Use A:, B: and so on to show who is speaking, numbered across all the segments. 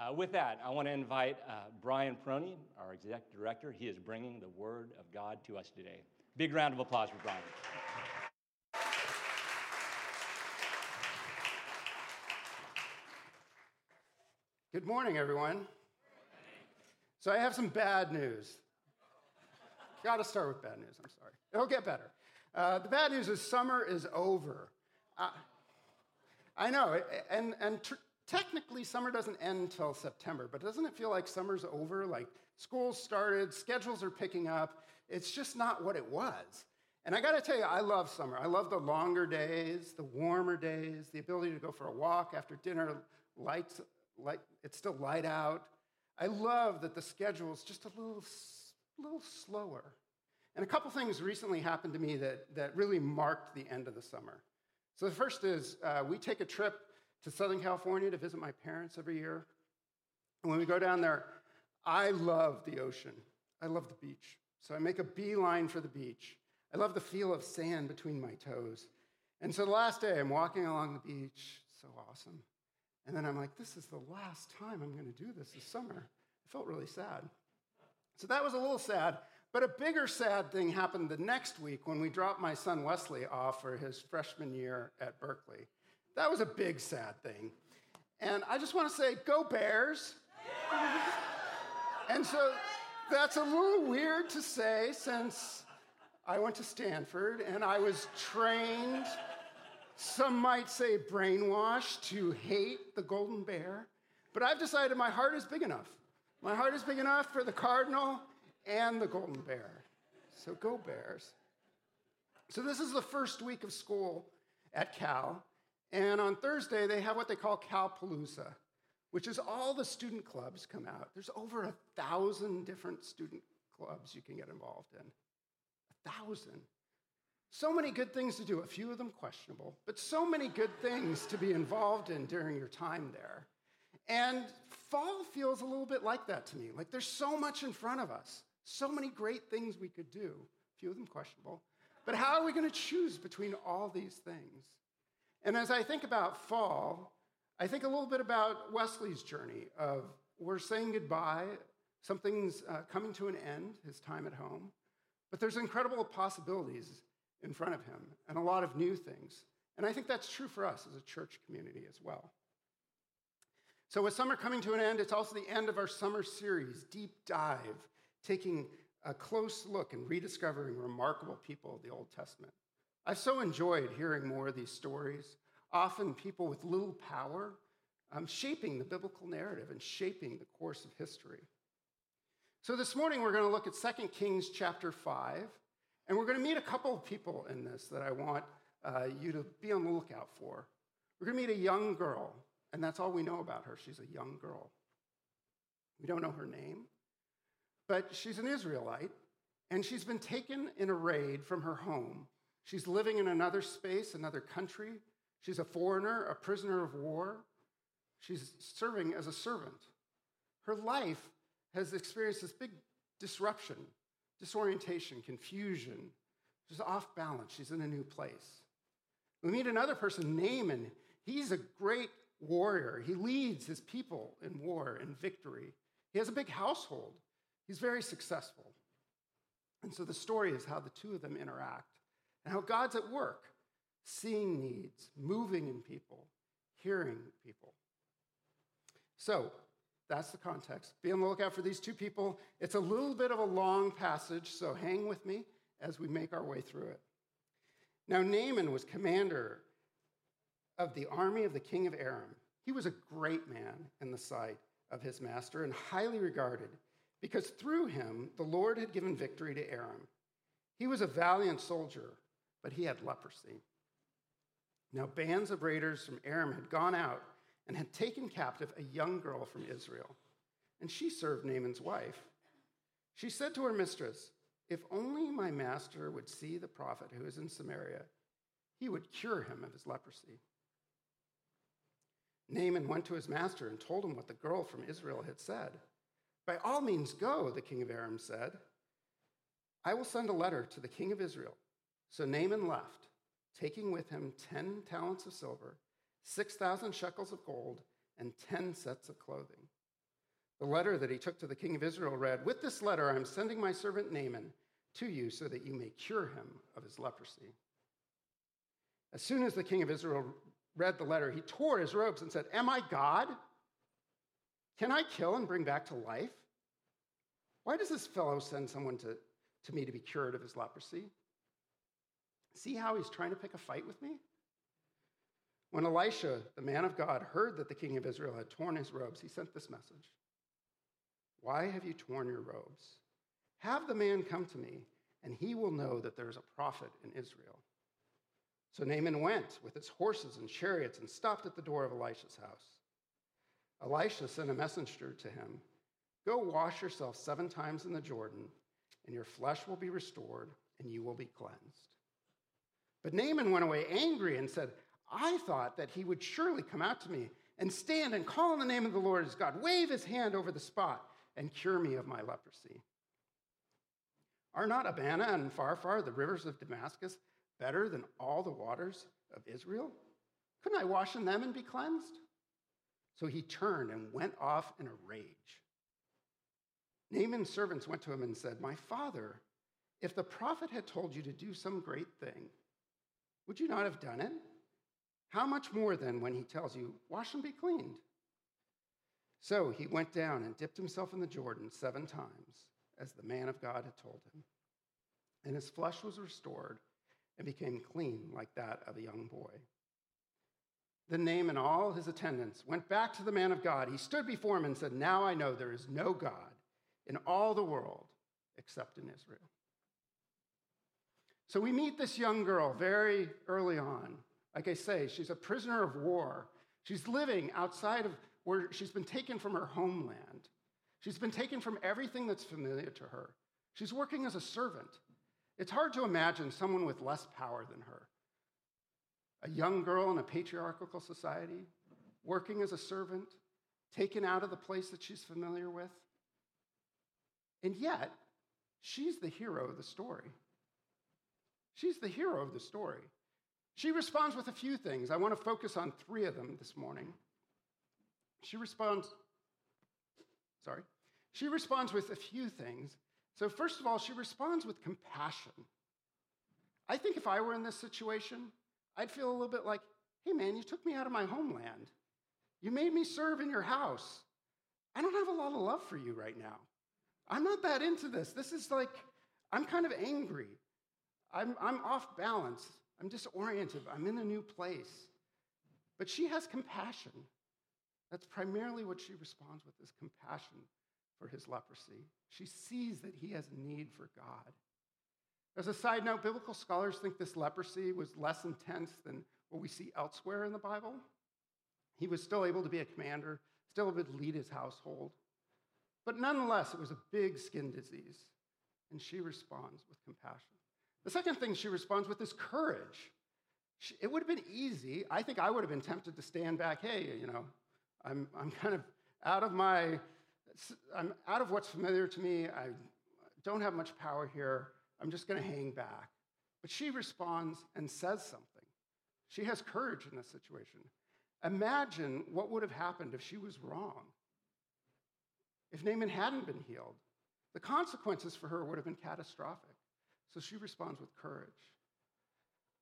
A: Uh, with that, I want to invite uh, Brian Prony, our executive director. He is bringing the Word of God to us today. Big round of applause for Brian.
B: Good morning, everyone. So, I have some bad news. Got to start with bad news, I'm sorry. It'll get better. Uh, the bad news is summer is over. Uh, I know, and, and tr- technically, summer doesn't end until September, but doesn't it feel like summer's over? Like school started, schedules are picking up. It's just not what it was. And I got to tell you, I love summer. I love the longer days, the warmer days, the ability to go for a walk after dinner, lights, light, it's still light out. I love that the schedule's just a little, little slower. And a couple things recently happened to me that, that really marked the end of the summer. So the first is uh, we take a trip to Southern California to visit my parents every year. And when we go down there, I love the ocean. I love the beach. So I make a beeline for the beach. I love the feel of sand between my toes. And so the last day, I'm walking along the beach. So awesome. And then I'm like, this is the last time I'm going to do this this summer. I felt really sad. So that was a little sad. But a bigger sad thing happened the next week when we dropped my son Wesley off for his freshman year at Berkeley. That was a big sad thing. And I just want to say, go Bears. and so that's a little weird to say since I went to Stanford and I was trained, some might say brainwashed, to hate the Golden Bear. But I've decided my heart is big enough. My heart is big enough for the Cardinal and the Golden Bear. So go Bears. So this is the first week of school at Cal. And on Thursday, they have what they call Calpalooza, which is all the student clubs come out. There's over a thousand different student clubs you can get involved in. A thousand. So many good things to do, a few of them questionable, but so many good things to be involved in during your time there. And fall feels a little bit like that to me. Like there's so much in front of us. So many great things we could do, a few of them questionable. But how are we going to choose between all these things? And as I think about fall, I think a little bit about Wesley's journey of we're saying goodbye, something's uh, coming to an end, his time at home, but there's incredible possibilities in front of him and a lot of new things. And I think that's true for us as a church community as well. So, with summer coming to an end, it's also the end of our summer series, Deep Dive taking a close look and rediscovering remarkable people of the Old Testament. I've so enjoyed hearing more of these stories, often people with little power, um, shaping the biblical narrative and shaping the course of history. So this morning we're going to look at 2 Kings chapter 5, and we're going to meet a couple of people in this that I want uh, you to be on the lookout for. We're going to meet a young girl, and that's all we know about her. She's a young girl. We don't know her name, but she's an Israelite, and she's been taken in a raid from her home. She's living in another space, another country. She's a foreigner, a prisoner of war. She's serving as a servant. Her life has experienced this big disruption, disorientation, confusion. She's off balance. She's in a new place. We meet another person, Naaman. He's a great warrior. He leads his people in war and victory. He has a big household. He's very successful. And so the story is how the two of them interact and how God's at work, seeing needs, moving in people, hearing people. So that's the context. Be on the lookout for these two people. It's a little bit of a long passage, so hang with me as we make our way through it. Now, Naaman was commander of the army of the king of Aram. He was a great man in the sight of his master and highly regarded because through him the Lord had given victory to Aram. He was a valiant soldier, but he had leprosy. Now, bands of raiders from Aram had gone out and had taken captive a young girl from Israel, and she served Naaman's wife. She said to her mistress, If only my master would see the prophet who is in Samaria, he would cure him of his leprosy. Naaman went to his master and told him what the girl from Israel had said. By all means, go, the king of Aram said. I will send a letter to the king of Israel. So Naaman left, taking with him 10 talents of silver, 6,000 shekels of gold, and 10 sets of clothing. The letter that he took to the king of Israel read With this letter, I'm sending my servant Naaman to you so that you may cure him of his leprosy. As soon as the king of Israel read the letter, he tore his robes and said, Am I God? Can I kill and bring back to life? Why does this fellow send someone to, to me to be cured of his leprosy? See how he's trying to pick a fight with me? When Elisha, the man of God, heard that the king of Israel had torn his robes, he sent this message Why have you torn your robes? Have the man come to me, and he will know that there is a prophet in Israel. So Naaman went with his horses and chariots and stopped at the door of Elisha's house. Elisha sent a messenger to him Go wash yourself seven times in the Jordan, and your flesh will be restored, and you will be cleansed. But Naaman went away angry and said, I thought that he would surely come out to me and stand and call on the name of the Lord his God, wave his hand over the spot, and cure me of my leprosy. Are not Abana and Pharpar, the rivers of Damascus, better than all the waters of Israel? Couldn't I wash in them and be cleansed? So he turned and went off in a rage. Naaman's servants went to him and said, My father, if the prophet had told you to do some great thing, would you not have done it? How much more then when he tells you, Wash and be cleaned? So he went down and dipped himself in the Jordan seven times, as the man of God had told him. And his flesh was restored and became clean like that of a young boy. Then Naaman and all his attendants went back to the man of God. He stood before him and said, Now I know there is no God in all the world except in Israel. So we meet this young girl very early on. Like I say, she's a prisoner of war. She's living outside of where she's been taken from her homeland. She's been taken from everything that's familiar to her. She's working as a servant. It's hard to imagine someone with less power than her. A young girl in a patriarchal society, working as a servant, taken out of the place that she's familiar with. And yet, she's the hero of the story. She's the hero of the story. She responds with a few things. I want to focus on three of them this morning. She responds, sorry, she responds with a few things. So, first of all, she responds with compassion. I think if I were in this situation, I'd feel a little bit like, hey man, you took me out of my homeland. You made me serve in your house. I don't have a lot of love for you right now. I'm not that into this. This is like, I'm kind of angry. I'm, I'm off balance. I'm disoriented. I'm in a new place. But she has compassion. That's primarily what she responds with is compassion for his leprosy. She sees that he has a need for God. As a side note, biblical scholars think this leprosy was less intense than what we see elsewhere in the Bible. He was still able to be a commander, still able to lead his household. But nonetheless, it was a big skin disease, and she responds with compassion. The second thing she responds with is courage. She, it would have been easy. I think I would have been tempted to stand back. Hey, you know, I'm, I'm kind of out of my, I'm out of what's familiar to me. I don't have much power here. I'm just going to hang back. But she responds and says something. She has courage in this situation. Imagine what would have happened if she was wrong. If Naaman hadn't been healed, the consequences for her would have been catastrophic. So she responds with courage.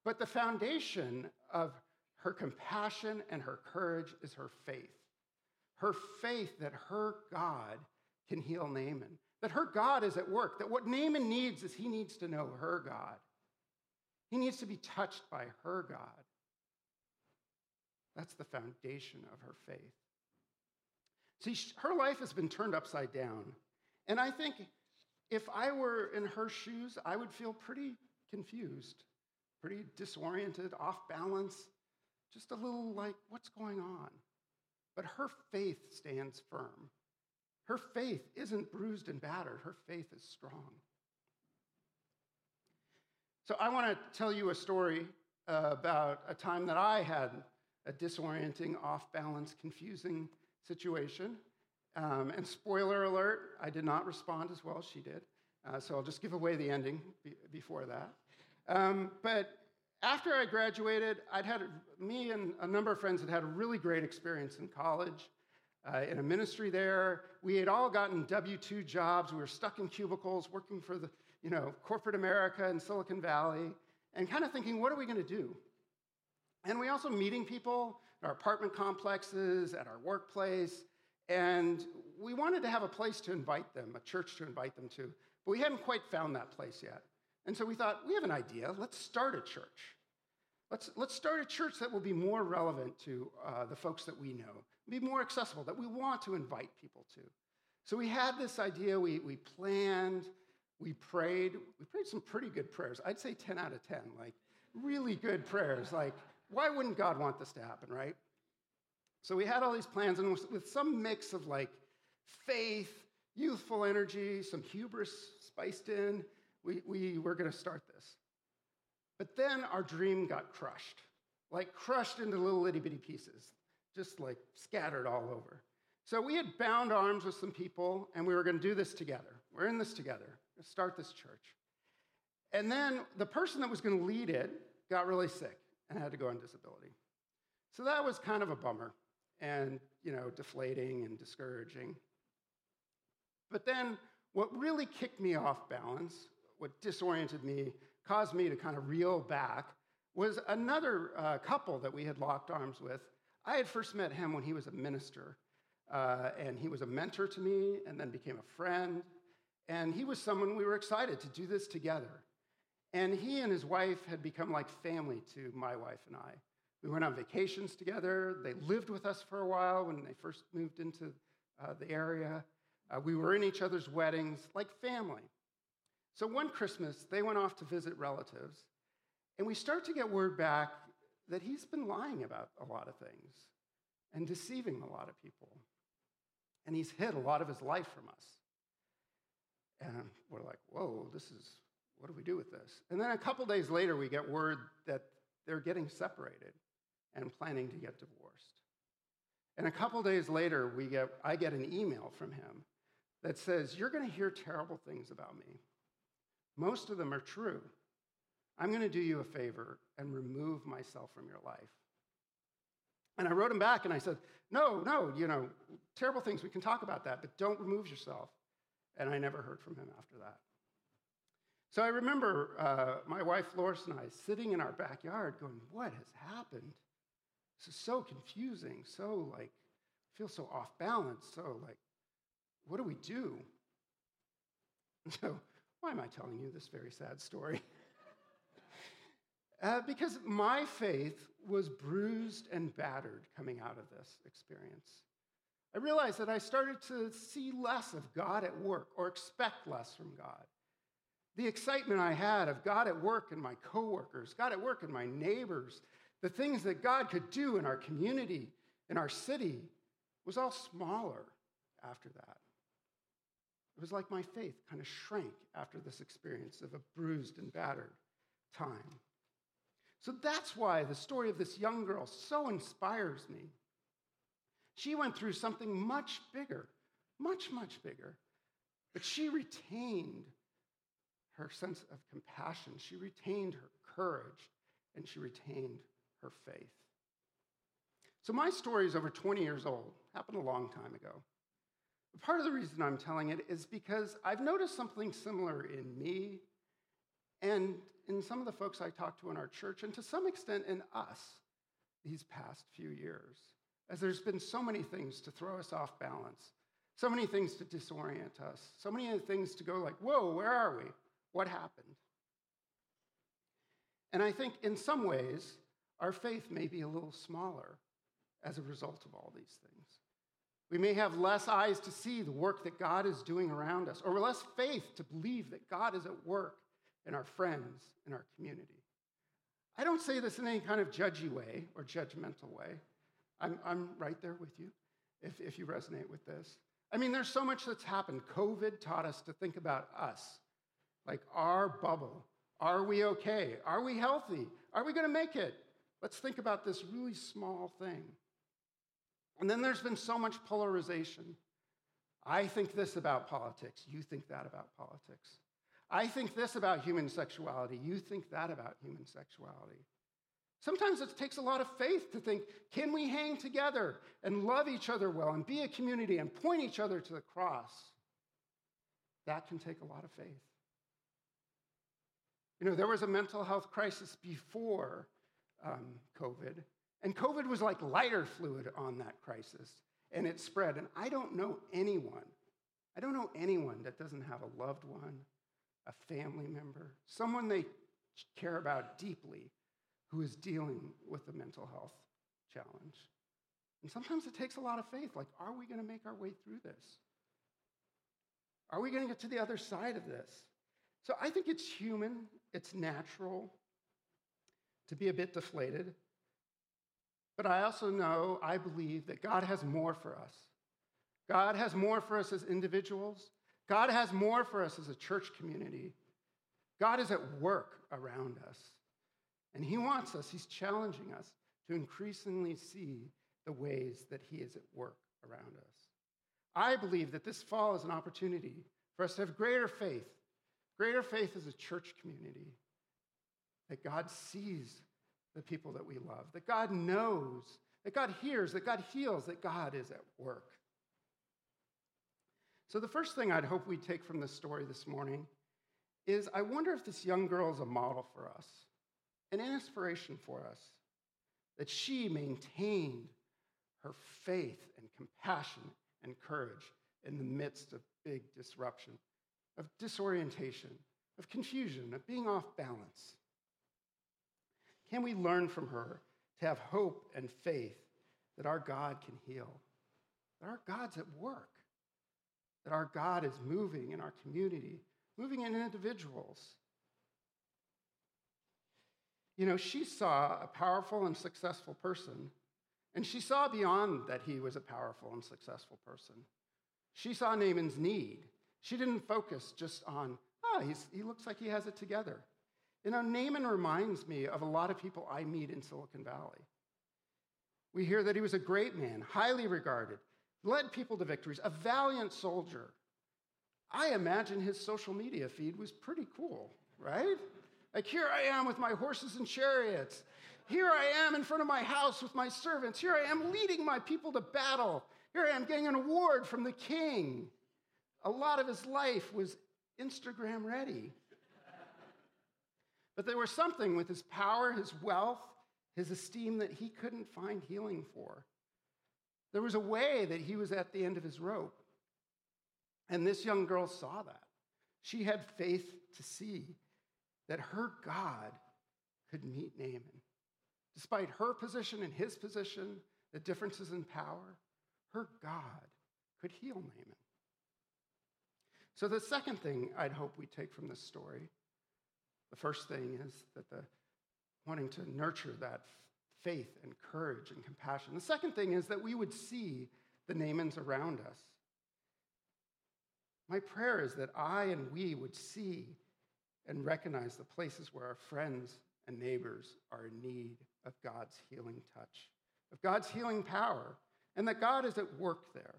B: But the foundation of her compassion and her courage is her faith. Her faith that her God can heal Naaman, that her God is at work, that what Naaman needs is he needs to know her God. He needs to be touched by her God. That's the foundation of her faith. See, her life has been turned upside down. And I think if I were in her shoes, I would feel pretty confused, pretty disoriented, off balance, just a little like, what's going on? But her faith stands firm. Her faith isn't bruised and battered, her faith is strong. So I want to tell you a story about a time that I had a disorienting, off balance, confusing situation. Um, and spoiler alert, I did not respond as well as she did. Uh, so I'll just give away the ending be- before that. Um, but after I graduated, I'd had me and a number of friends had had a really great experience in college. uh, in a ministry there. We had all gotten W 2 jobs. We were stuck in cubicles working for the, you know, corporate America in Silicon Valley and kind of thinking, what are we going to do? And we also meeting people at our apartment complexes, at our workplace, and we wanted to have a place to invite them, a church to invite them to, but we hadn't quite found that place yet. And so we thought, we have an idea. Let's start a church. Let's, let's start a church that will be more relevant to uh, the folks that we know, be more accessible, that we want to invite people to. So we had this idea, we, we planned, we prayed. We prayed some pretty good prayers. I'd say 10 out of 10, like really good prayers. Like, why wouldn't God want this to happen, right? So we had all these plans, and with some mix of like faith, youthful energy, some hubris spiced in, we, we were going to start this. But then our dream got crushed, like crushed into little itty bitty pieces, just like scattered all over. So we had bound arms with some people, and we were going to do this together. We're in this together. Let's start this church. And then the person that was going to lead it got really sick and had to go on disability. So that was kind of a bummer and, you know, deflating and discouraging. But then what really kicked me off balance, what disoriented me, caused me to kind of reel back, was another uh, couple that we had locked arms with. I had first met him when he was a minister, uh, and he was a mentor to me and then became a friend. And he was someone we were excited to do this together. And he and his wife had become like family to my wife and I. We went on vacations together. They lived with us for a while when they first moved into uh, the area. Uh, we were in each other's weddings, like family. So one Christmas, they went off to visit relatives, and we start to get word back that he's been lying about a lot of things and deceiving a lot of people. And he's hid a lot of his life from us. And we're like, whoa, this is, what do we do with this? And then a couple days later, we get word that they're getting separated and planning to get divorced. And a couple days later, we get, I get an email from him that says, You're going to hear terrible things about me. Most of them are true. I'm going to do you a favor and remove myself from your life. And I wrote him back and I said, No, no, you know, terrible things, we can talk about that, but don't remove yourself. And I never heard from him after that. So I remember uh, my wife Loris and I sitting in our backyard going, What has happened? This is so confusing, so like, feel so off balance, so like, what do we do? So, why am I telling you this very sad story? uh, because my faith was bruised and battered coming out of this experience. I realized that I started to see less of God at work or expect less from God. The excitement I had of God at work in my coworkers, God at work in my neighbors, the things that God could do in our community, in our city, was all smaller after that. It was like my faith kind of shrank after this experience of a bruised and battered time. So that's why the story of this young girl so inspires me. She went through something much bigger, much, much bigger, but she retained her sense of compassion, she retained her courage, and she retained her faith. So, my story is over 20 years old, happened a long time ago. Part of the reason I'm telling it is because I've noticed something similar in me and in some of the folks I talk to in our church, and to some extent in us these past few years, as there's been so many things to throw us off balance, so many things to disorient us, so many things to go like, whoa, where are we? What happened? And I think in some ways, our faith may be a little smaller as a result of all these things. We may have less eyes to see the work that God is doing around us, or less faith to believe that God is at work in our friends, in our community. I don't say this in any kind of judgy way or judgmental way. I'm, I'm right there with you if, if you resonate with this. I mean, there's so much that's happened. COVID taught us to think about us, like our bubble. Are we okay? Are we healthy? Are we going to make it? Let's think about this really small thing. And then there's been so much polarization. I think this about politics, you think that about politics. I think this about human sexuality, you think that about human sexuality. Sometimes it takes a lot of faith to think can we hang together and love each other well and be a community and point each other to the cross? That can take a lot of faith. You know, there was a mental health crisis before um, COVID, and COVID was like lighter fluid on that crisis, and it spread. And I don't know anyone, I don't know anyone that doesn't have a loved one, a family member, someone they care about deeply who is dealing with a mental health challenge. And sometimes it takes a lot of faith. Like, are we going to make our way through this? Are we going to get to the other side of this? So I think it's human, it's natural to be a bit deflated. But I also know, I believe that God has more for us. God has more for us as individuals. God has more for us as a church community. God is at work around us. And He wants us, He's challenging us to increasingly see the ways that He is at work around us. I believe that this fall is an opportunity for us to have greater faith, greater faith as a church community, that God sees the people that we love, that God knows, that God hears, that God heals, that God is at work. So, the first thing I'd hope we take from this story this morning is I wonder if this young girl is a model for us an inspiration for us that she maintained her faith and compassion and courage in the midst of big disruption, of disorientation, of confusion, of being off balance. Can we learn from her to have hope and faith that our God can heal, that our God's at work, that our God is moving in our community, moving in individuals, you know, she saw a powerful and successful person, and she saw beyond that he was a powerful and successful person. She saw Naaman's need. She didn't focus just on, oh, he looks like he has it together. You know, Naaman reminds me of a lot of people I meet in Silicon Valley. We hear that he was a great man, highly regarded, led people to victories, a valiant soldier. I imagine his social media feed was pretty cool, right? Like, here I am with my horses and chariots. Here I am in front of my house with my servants. Here I am leading my people to battle. Here I am getting an award from the king. A lot of his life was Instagram ready. But there was something with his power, his wealth, his esteem that he couldn't find healing for. There was a way that he was at the end of his rope. And this young girl saw that. She had faith to see that her God could meet Naaman. Despite her position and his position, the differences in power, her God could heal Naaman. So, the second thing I'd hope we take from this story, the first thing is that the wanting to nurture that faith and courage and compassion. The second thing is that we would see the Naamans around us. My prayer is that I and we would see and recognize the places where our friends and neighbors are in need of God's healing touch, of God's healing power, and that God is at work there.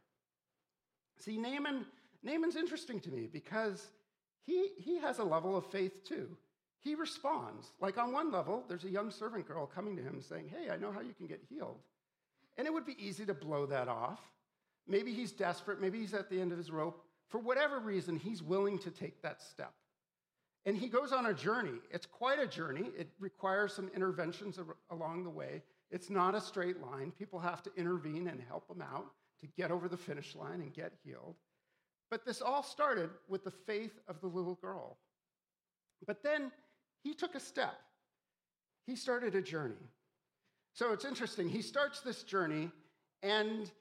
B: See, Naaman, Naaman's interesting to me because he, he has a level of faith too. He responds. Like on one level, there's a young servant girl coming to him saying, Hey, I know how you can get healed. And it would be easy to blow that off. Maybe he's desperate, maybe he's at the end of his rope. For whatever reason, he's willing to take that step. And he goes on a journey. It's quite a journey. It requires some interventions along the way. It's not a straight line. People have to intervene and help him out to get over the finish line and get healed. But this all started with the faith of the little girl. But then he took a step. He started a journey. So it's interesting. He starts this journey, and,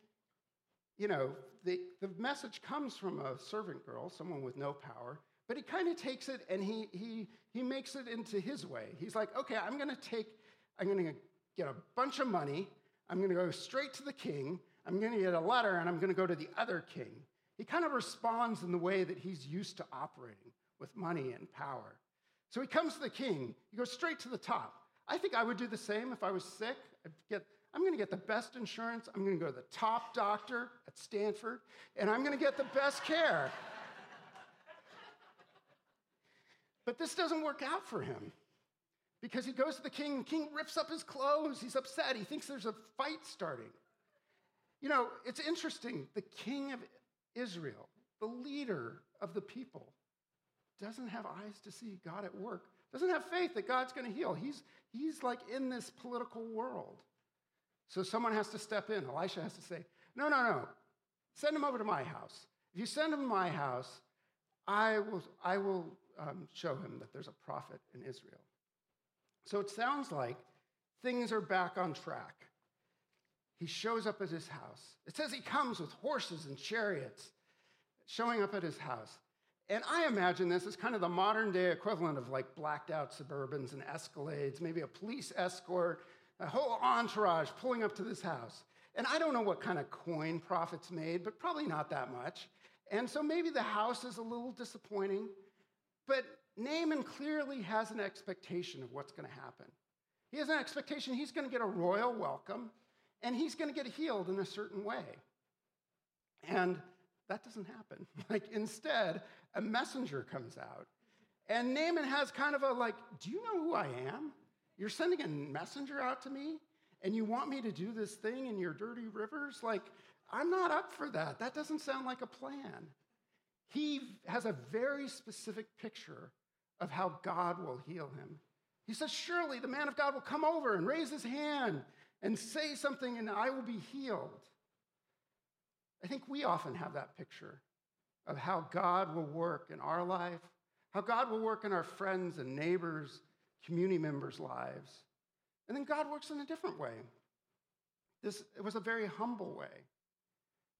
B: you know, the, the message comes from a servant girl, someone with no power, but he kind of takes it and he, he, he makes it into his way. He's like, okay, I'm going to take, I'm going to get a bunch of money. I'm going to go straight to the king. I'm going to get a letter and I'm going to go to the other king. He kind of responds in the way that he's used to operating with money and power. So he comes to the king. He goes straight to the top. I think I would do the same if I was sick. I'd get, I'm going to get the best insurance. I'm going to go to the top doctor at Stanford, and I'm going to get the best care. But this doesn't work out for him. because he goes to the king, the king rips up his clothes. He's upset. He thinks there's a fight starting. You know, it's interesting. The king of Israel, the leader of the people, doesn't have eyes to see God at work, doesn't have faith that God's going to heal. He's, he's like in this political world. So someone has to step in. Elisha has to say, No, no, no. Send him over to my house. If you send him to my house, I will, I will um, show him that there's a prophet in Israel. So it sounds like things are back on track. He shows up at his house. It says he comes with horses and chariots showing up at his house. And I imagine this as kind of the modern day equivalent of like blacked out Suburbans and Escalades, maybe a police escort, a whole entourage pulling up to this house. And I don't know what kind of coin prophets made, but probably not that much. And so maybe the house is a little disappointing. But Naaman clearly has an expectation of what's going to happen. He has an expectation he's going to get a royal welcome and he's going to get healed in a certain way. And that doesn't happen. Like, instead, a messenger comes out. And Naaman has kind of a like, Do you know who I am? You're sending a messenger out to me, and you want me to do this thing in your dirty rivers? Like, I'm not up for that. That doesn't sound like a plan. He has a very specific picture of how God will heal him. He says, Surely the man of God will come over and raise his hand and say something, and I will be healed. I think we often have that picture of how God will work in our life, how God will work in our friends and neighbors, community members' lives. And then God works in a different way. This it was a very humble way.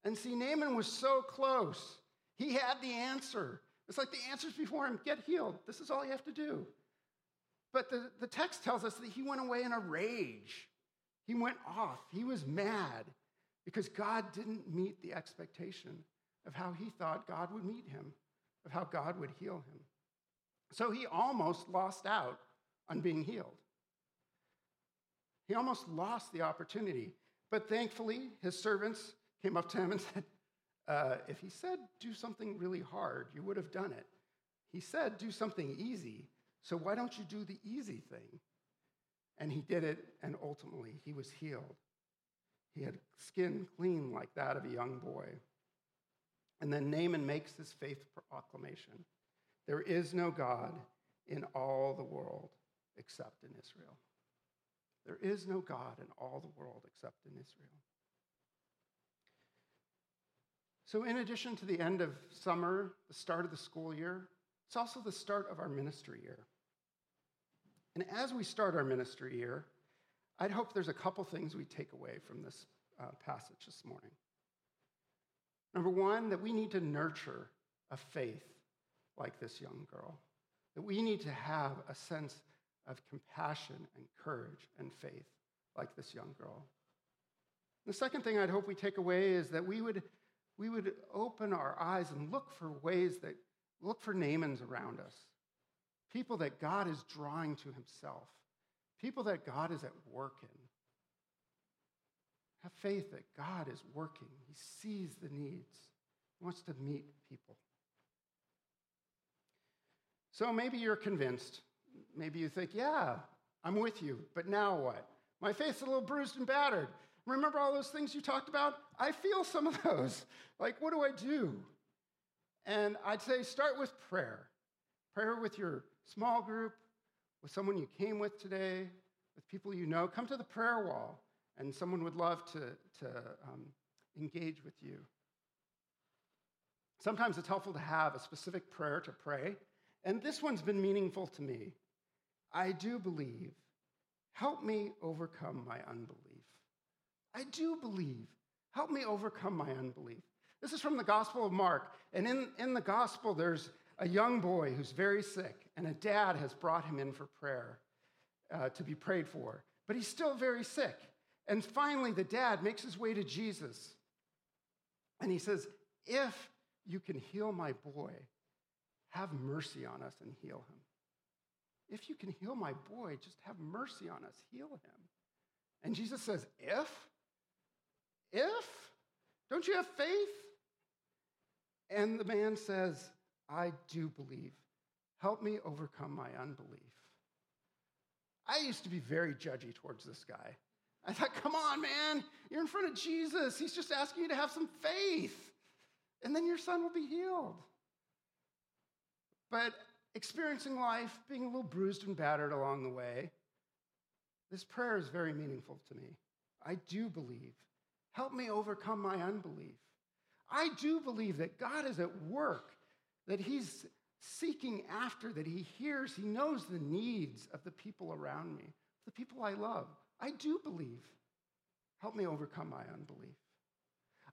B: And see, Naaman was so close. He had the answer. It's like the answer's before him get healed. This is all you have to do. But the, the text tells us that he went away in a rage. He went off. He was mad because God didn't meet the expectation of how he thought God would meet him, of how God would heal him. So he almost lost out on being healed. He almost lost the opportunity. But thankfully, his servants came up to him and said, uh, If he said do something really hard, you would have done it. He said do something easy, so why don't you do the easy thing? And he did it, and ultimately he was healed. He had skin clean like that of a young boy. And then Naaman makes his faith proclamation There is no God in all the world except in Israel. There is no God in all the world except in Israel. So, in addition to the end of summer, the start of the school year, it's also the start of our ministry year. And as we start our ministry year, I'd hope there's a couple things we take away from this uh, passage this morning. Number one, that we need to nurture a faith like this young girl, that we need to have a sense of compassion and courage and faith like this young girl. The second thing I'd hope we take away is that we would, we would open our eyes and look for ways that look for Naamans around us, people that God is drawing to himself, people that God is at work in. Have faith that God is working. He sees the needs, he wants to meet people. So maybe you're convinced. Maybe you think, yeah, I'm with you, but now what? My faith's a little bruised and battered. Remember all those things you talked about? I feel some of those. Like, what do I do? And I'd say start with prayer. Prayer with your small group, with someone you came with today, with people you know. Come to the prayer wall and someone would love to, to um, engage with you. Sometimes it's helpful to have a specific prayer to pray, and this one's been meaningful to me. I do believe. Help me overcome my unbelief. I do believe. Help me overcome my unbelief. This is from the Gospel of Mark. And in, in the Gospel, there's a young boy who's very sick, and a dad has brought him in for prayer uh, to be prayed for. But he's still very sick. And finally, the dad makes his way to Jesus and he says, If you can heal my boy, have mercy on us and heal him. If you can heal my boy, just have mercy on us, heal him. And Jesus says, If? If? Don't you have faith? And the man says, I do believe. Help me overcome my unbelief. I used to be very judgy towards this guy. I thought, come on, man, you're in front of Jesus. He's just asking you to have some faith, and then your son will be healed. But experiencing life, being a little bruised and battered along the way, this prayer is very meaningful to me. I do believe. Help me overcome my unbelief. I do believe that God is at work, that He's seeking after, that He hears, He knows the needs of the people around me, the people I love. I do believe. Help me overcome my unbelief.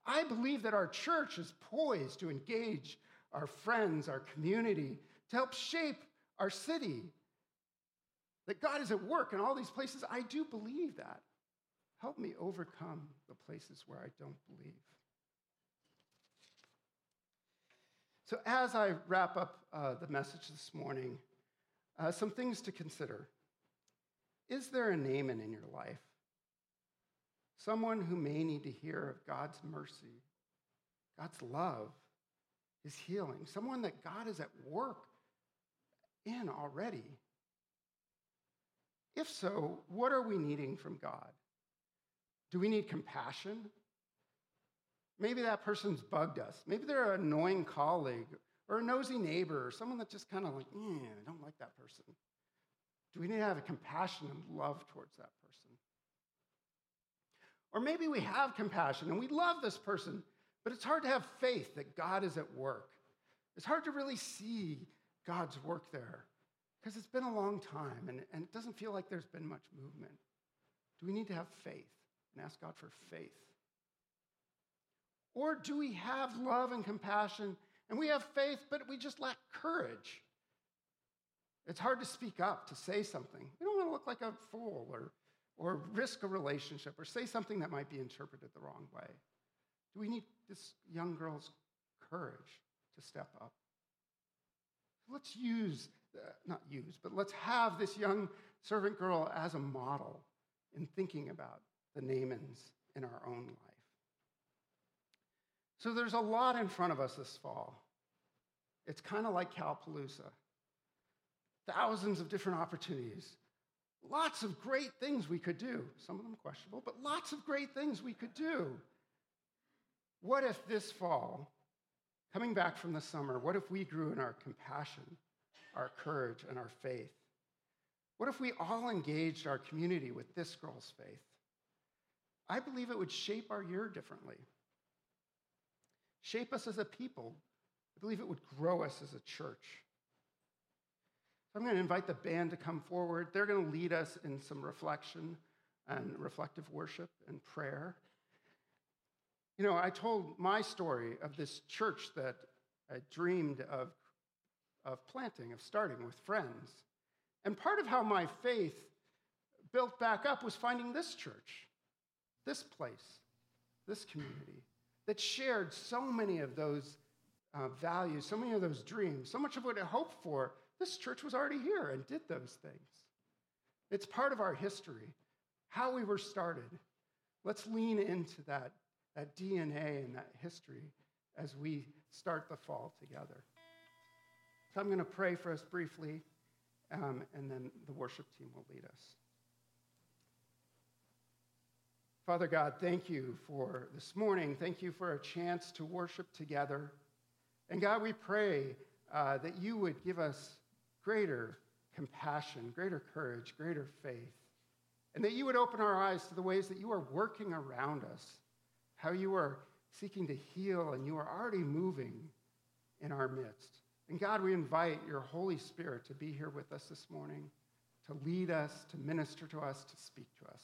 B: I believe that our church is poised to engage our friends, our community, to help shape our city. That God is at work in all these places. I do believe that. Help me overcome the places where I don't believe. So, as I wrap up uh, the message this morning, uh, some things to consider. Is there a Naaman in your life? Someone who may need to hear of God's mercy, God's love, His healing, someone that God is at work in already. If so, what are we needing from God? Do we need compassion? Maybe that person's bugged us. Maybe they're an annoying colleague or a nosy neighbor or someone that just kind of like, mm, I don't like that person. Do we need to have a compassion and love towards that person? Or maybe we have compassion and we love this person, but it's hard to have faith that God is at work. It's hard to really see God's work there because it's been a long time and, and it doesn't feel like there's been much movement. Do we need to have faith and ask God for faith? Or do we have love and compassion and we have faith, but we just lack courage? It's hard to speak up, to say something. We don't want to look like a fool or, or risk a relationship or say something that might be interpreted the wrong way. Do we need this young girl's courage to step up? Let's use, uh, not use, but let's have this young servant girl as a model in thinking about the Naamans in our own life. So there's a lot in front of us this fall. It's kind of like Calpalooza. Thousands of different opportunities. Lots of great things we could do. Some of them questionable, but lots of great things we could do. What if this fall Coming back from the summer, what if we grew in our compassion, our courage, and our faith? What if we all engaged our community with this girl's faith? I believe it would shape our year differently, shape us as a people. I believe it would grow us as a church. So I'm going to invite the band to come forward. They're going to lead us in some reflection and reflective worship and prayer. You know, I told my story of this church that I dreamed of, of planting, of starting with friends. And part of how my faith built back up was finding this church, this place, this community that shared so many of those uh, values, so many of those dreams, so much of what it hoped for. This church was already here and did those things. It's part of our history, how we were started. Let's lean into that that DNA and that history as we start the fall together. So I'm going to pray for us briefly, um, and then the worship team will lead us. Father God, thank you for this morning. Thank you for a chance to worship together. And God, we pray uh, that you would give us greater compassion, greater courage, greater faith, and that you would open our eyes to the ways that you are working around us how you are seeking to heal and you are already moving in our midst. And God, we invite your Holy Spirit to be here with us this morning, to lead us, to minister to us, to speak to us.